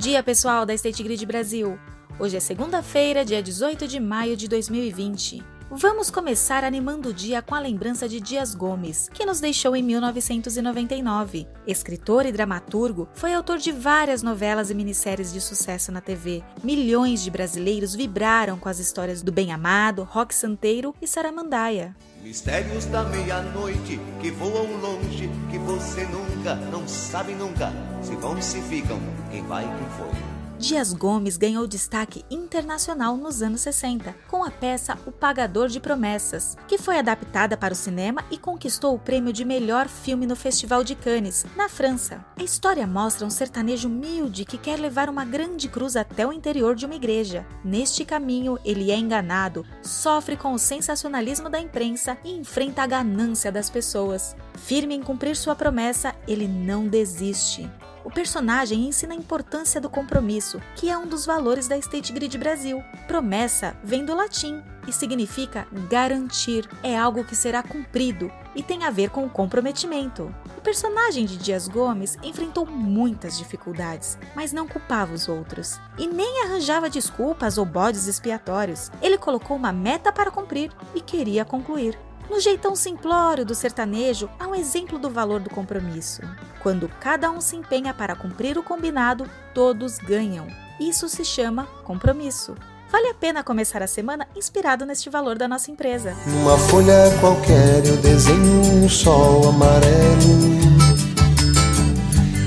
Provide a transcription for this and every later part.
dia, pessoal da State Grid Brasil! Hoje é segunda-feira, dia 18 de maio de 2020. Vamos começar animando o dia com a lembrança de Dias Gomes, que nos deixou em 1999. Escritor e dramaturgo, foi autor de várias novelas e minisséries de sucesso na TV. Milhões de brasileiros vibraram com as histórias do Bem Amado, Rock Santeiro e Saramandaia. Mistérios da meia-noite que voam longe, que você nunca, não sabe nunca, se vão, se ficam, quem vai, quem foi. Dias Gomes ganhou destaque internacional nos anos 60, com a peça O Pagador de Promessas, que foi adaptada para o cinema e conquistou o prêmio de melhor filme no Festival de Cannes, na França. A história mostra um sertanejo humilde que quer levar uma grande cruz até o interior de uma igreja. Neste caminho, ele é enganado, sofre com o sensacionalismo da imprensa e enfrenta a ganância das pessoas. Firme em cumprir sua promessa, ele não desiste. O personagem ensina a importância do compromisso, que é um dos valores da State Grid Brasil. Promessa vem do latim e significa garantir, é algo que será cumprido e tem a ver com o comprometimento. O personagem de Dias Gomes enfrentou muitas dificuldades, mas não culpava os outros e nem arranjava desculpas ou bodes expiatórios. Ele colocou uma meta para cumprir e queria concluir. No jeitão simplório do sertanejo, há um exemplo do valor do compromisso. Quando cada um se empenha para cumprir o combinado, todos ganham. Isso se chama compromisso. Vale a pena começar a semana inspirado neste valor da nossa empresa. Numa folha qualquer eu desenho um sol amarelo.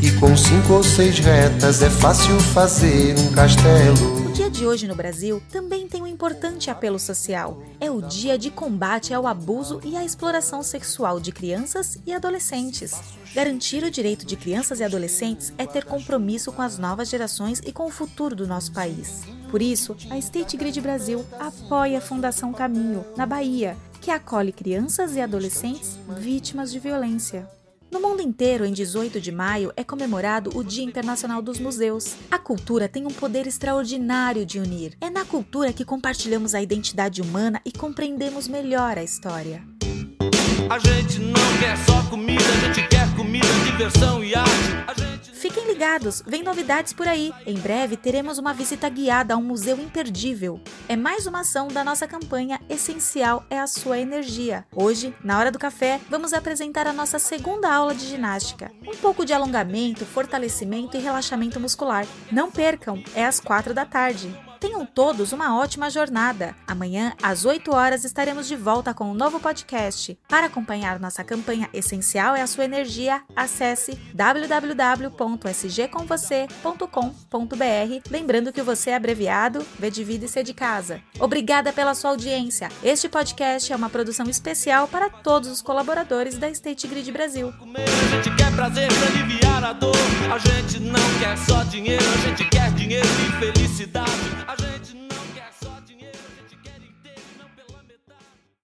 E com cinco ou seis retas é fácil fazer um castelo dia de hoje no Brasil também tem um importante apelo social. É o dia de combate ao abuso e à exploração sexual de crianças e adolescentes. Garantir o direito de crianças e adolescentes é ter compromisso com as novas gerações e com o futuro do nosso país. Por isso, a State Grid Brasil apoia a Fundação Caminho, na Bahia, que acolhe crianças e adolescentes vítimas de violência. No mundo inteiro, em 18 de maio, é comemorado o Dia Internacional dos Museus. A cultura tem um poder extraordinário de unir. É na cultura que compartilhamos a identidade humana e compreendemos melhor a história. A gente não quer só comida, a gente quer comida, diversão e. Ligados, vem novidades por aí. Em breve teremos uma visita guiada a um museu imperdível. É mais uma ação da nossa campanha Essencial é a sua energia. Hoje, na hora do café, vamos apresentar a nossa segunda aula de ginástica. Um pouco de alongamento, fortalecimento e relaxamento muscular. Não percam, é às quatro da tarde. Tenham todos uma ótima jornada. Amanhã, às 8 horas, estaremos de volta com um novo podcast. Para acompanhar nossa campanha Essencial é a Sua Energia, acesse www.sgcomvocê.com.br. Lembrando que você é abreviado, V de vida e C de casa. Obrigada pela sua audiência. Este podcast é uma produção especial para todos os colaboradores da State Grid Brasil. A gente quer prazer pra aliviar a dor. A gente não quer só dinheiro, a gente quer dinheiro e felicidade.